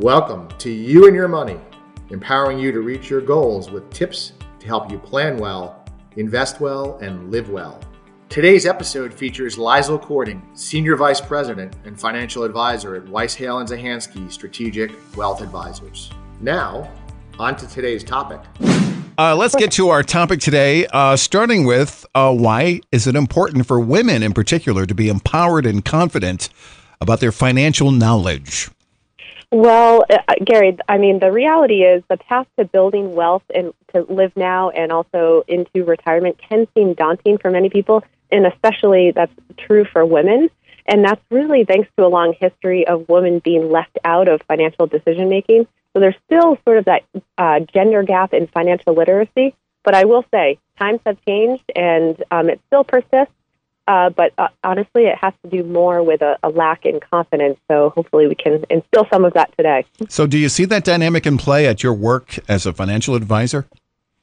Welcome to You and Your Money, empowering you to reach your goals with tips to help you plan well, invest well, and live well. Today's episode features Liesl Cording, Senior Vice President and Financial Advisor at Weiss Hale and Zahansky Strategic Wealth Advisors. Now, on to today's topic. Uh, let's get to our topic today, uh, starting with uh, why is it important for women in particular to be empowered and confident about their financial knowledge? Well, uh, Gary, I mean, the reality is the path to building wealth and to live now and also into retirement can seem daunting for many people, and especially that's true for women. And that's really thanks to a long history of women being left out of financial decision making. So there's still sort of that uh, gender gap in financial literacy. But I will say, times have changed and um, it still persists. Uh, but uh, honestly, it has to do more with a, a, lack in confidence. So hopefully, we can instill some of that today. So, do you see that dynamic in play at your work as a financial advisor?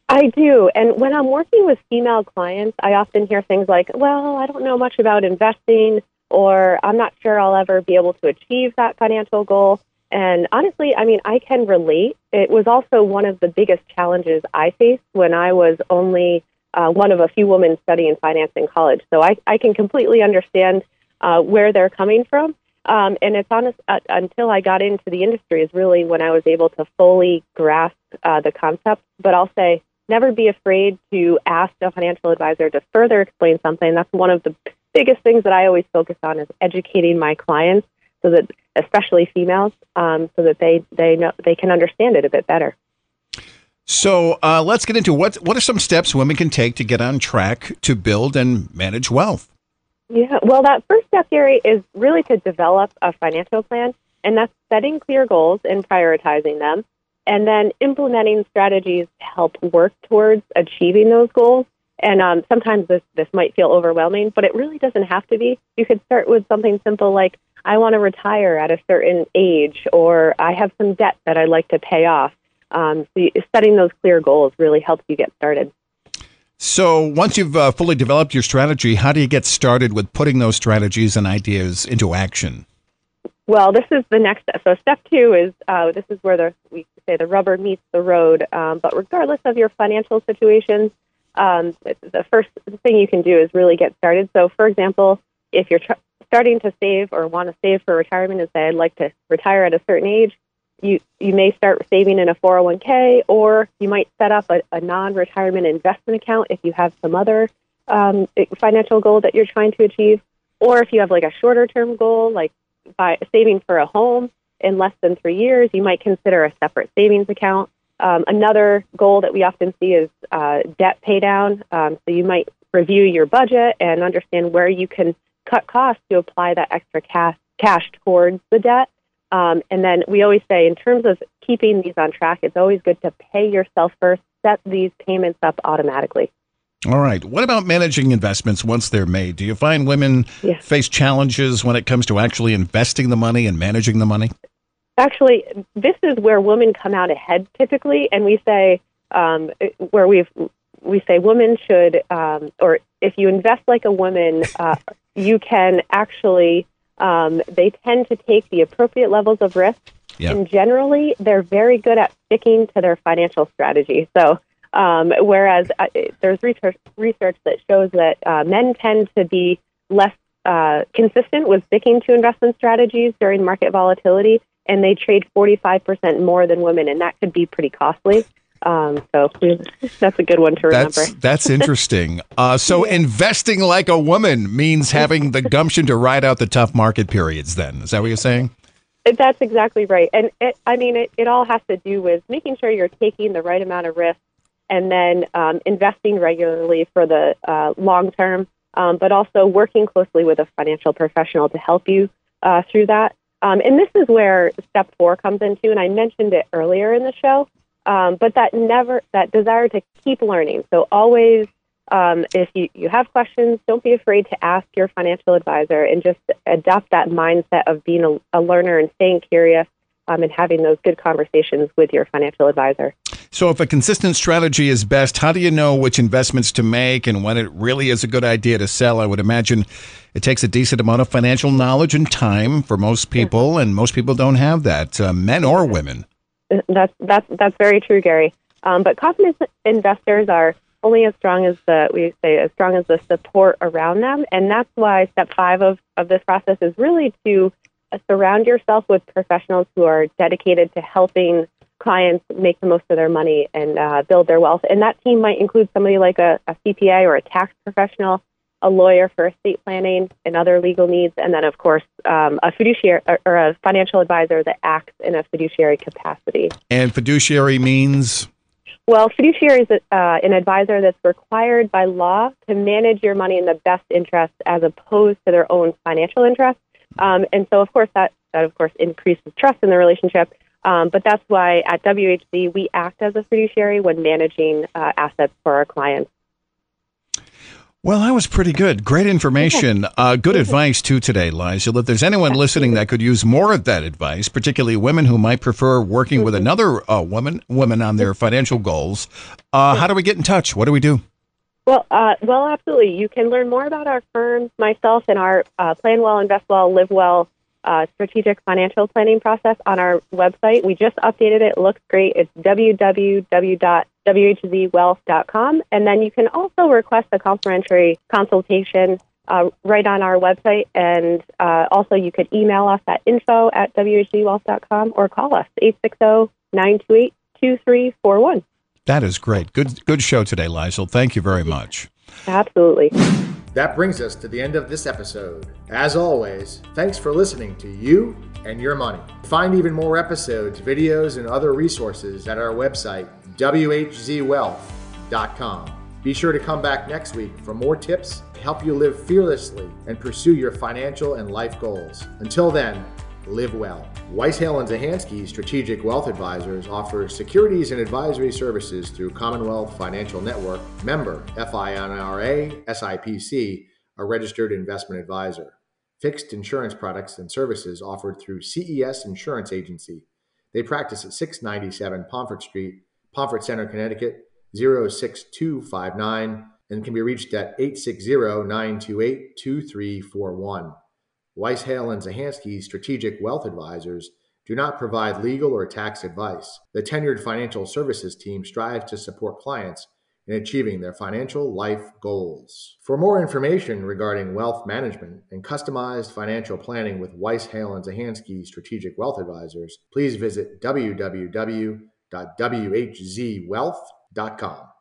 I do. And when I'm working with female clients, I often hear things like, well, I don't know much about investing, or I'm not sure I'll ever be able to achieve that financial goal. And honestly, I mean, I can relate. It was also one of the biggest challenges I faced when I was only uh, one of a few women studying finance in college. So I, I can completely understand uh, where they're coming from. Um, and it's honest uh, until I got into the industry is really when I was able to fully grasp uh, the concept. But I'll say never be afraid to ask a financial advisor to further explain something. That's one of the biggest things that I always focus on is educating my clients so that, especially females, um, so that they they know they can understand it a bit better. So uh, let's get into what what are some steps women can take to get on track to build and manage wealth. Yeah, well, that first step, Gary, is really to develop a financial plan, and that's setting clear goals and prioritizing them, and then implementing strategies to help work towards achieving those goals. And um, sometimes this this might feel overwhelming, but it really doesn't have to be. You could start with something simple like I want to retire at a certain age, or I have some debt that I'd like to pay off um, so setting those clear goals really helps you get started. So once you've uh, fully developed your strategy, how do you get started with putting those strategies and ideas into action? Well, this is the next step. So step two is uh, this is where the we say the rubber meets the road. Um, but regardless of your financial situation, um, the first thing you can do is really get started. So, for example, if you're tr- starting to save or want to save for retirement and say I'd like to retire at a certain age, you you may start saving in a 401k or you might set up a, a non-retirement investment account if you have some other um, financial goal that you're trying to achieve. Or if you have like a shorter term goal like by saving for a home in less than three years you might consider a separate savings account. Um, another goal that we often see is uh, debt pay down. Um, so you might review your budget and understand where you can cut costs to apply that extra cash cash towards the debt um, and then we always say, in terms of keeping these on track, it's always good to pay yourself first, set these payments up automatically. All right. What about managing investments once they're made? Do you find women yes. face challenges when it comes to actually investing the money and managing the money? Actually, this is where women come out ahead typically, and we say um, where we've we say women should, um, or if you invest like a woman, uh, you can actually um, they tend to take the appropriate levels of risk, yep. and generally, they're very good at sticking to their financial strategy. So, um, whereas uh, there's research, research that shows that uh, men tend to be less uh, consistent with sticking to investment strategies during market volatility, and they trade 45% more than women, and that could be pretty costly. Um, so that's a good one to remember. That's, that's interesting. Uh, so investing like a woman means having the gumption to ride out the tough market periods. Then is that what you're saying? That's exactly right. And it, I mean, it, it all has to do with making sure you're taking the right amount of risk and then um, investing regularly for the uh, long term, um, but also working closely with a financial professional to help you uh, through that. Um, and this is where step four comes into, and I mentioned it earlier in the show. Um, but that never, that desire to keep learning. So always, um, if you, you have questions, don't be afraid to ask your financial advisor and just adopt that mindset of being a, a learner and staying curious um, and having those good conversations with your financial advisor. So, if a consistent strategy is best, how do you know which investments to make and when it really is a good idea to sell? I would imagine it takes a decent amount of financial knowledge and time for most people, and most people don't have that, uh, men or women. That's that's that's very true, Gary. Um, but confident investors are only as strong as the we say as strong as the support around them, and that's why step five of of this process is really to surround yourself with professionals who are dedicated to helping clients make the most of their money and uh, build their wealth. And that team might include somebody like a, a CPA or a tax professional, a lawyer for estate planning and other legal needs, and then, of course, um, a fiduciary or, or a financial advisor that acts in a fiduciary capacity. And fiduciary means? Well, fiduciary is uh, an advisor that's required by law to manage your money in the best interest as opposed to their own financial interest. Um, and so, of course, that, that, of course, increases trust in the relationship. Um, but that's why at WHZ we act as a fiduciary when managing uh, assets for our clients. Well, that was pretty good. Great information. Uh, good advice, too, today, Liza. If there's anyone listening that could use more of that advice, particularly women who might prefer working with mm-hmm. another uh, woman, woman on their financial goals, uh, how do we get in touch? What do we do? Well, uh, well, absolutely. You can learn more about our firm, myself, and our uh, Plan Well, Invest Well, Live Well uh, strategic financial planning process on our website. We just updated it. It looks great. It's www.whzwealth.com. And then you can also request a complimentary consultation uh, right on our website. And uh, also, you could email us at info at whzwealth.com or call us 860 928 2341. That is great. Good, good show today, Liesl. Thank you very much. Absolutely. That brings us to the end of this episode. As always, thanks for listening to You and Your Money. Find even more episodes, videos, and other resources at our website, whzwealth.com. Be sure to come back next week for more tips to help you live fearlessly and pursue your financial and life goals. Until then, live well. Weiss Hale and Zahansky Strategic Wealth Advisors offer securities and advisory services through Commonwealth Financial Network, member FINRA SIPC, a registered investment advisor. Fixed insurance products and services offered through CES Insurance Agency. They practice at 697 Pomfret Street, Pomfret Center, Connecticut 06259 and can be reached at 860 928 2341. Weiss Hale and Zahansky Strategic Wealth Advisors do not provide legal or tax advice. The tenured financial services team strives to support clients in achieving their financial life goals. For more information regarding wealth management and customized financial planning with Weiss Hale and Zahansky Strategic Wealth Advisors, please visit www.whzwealth.com.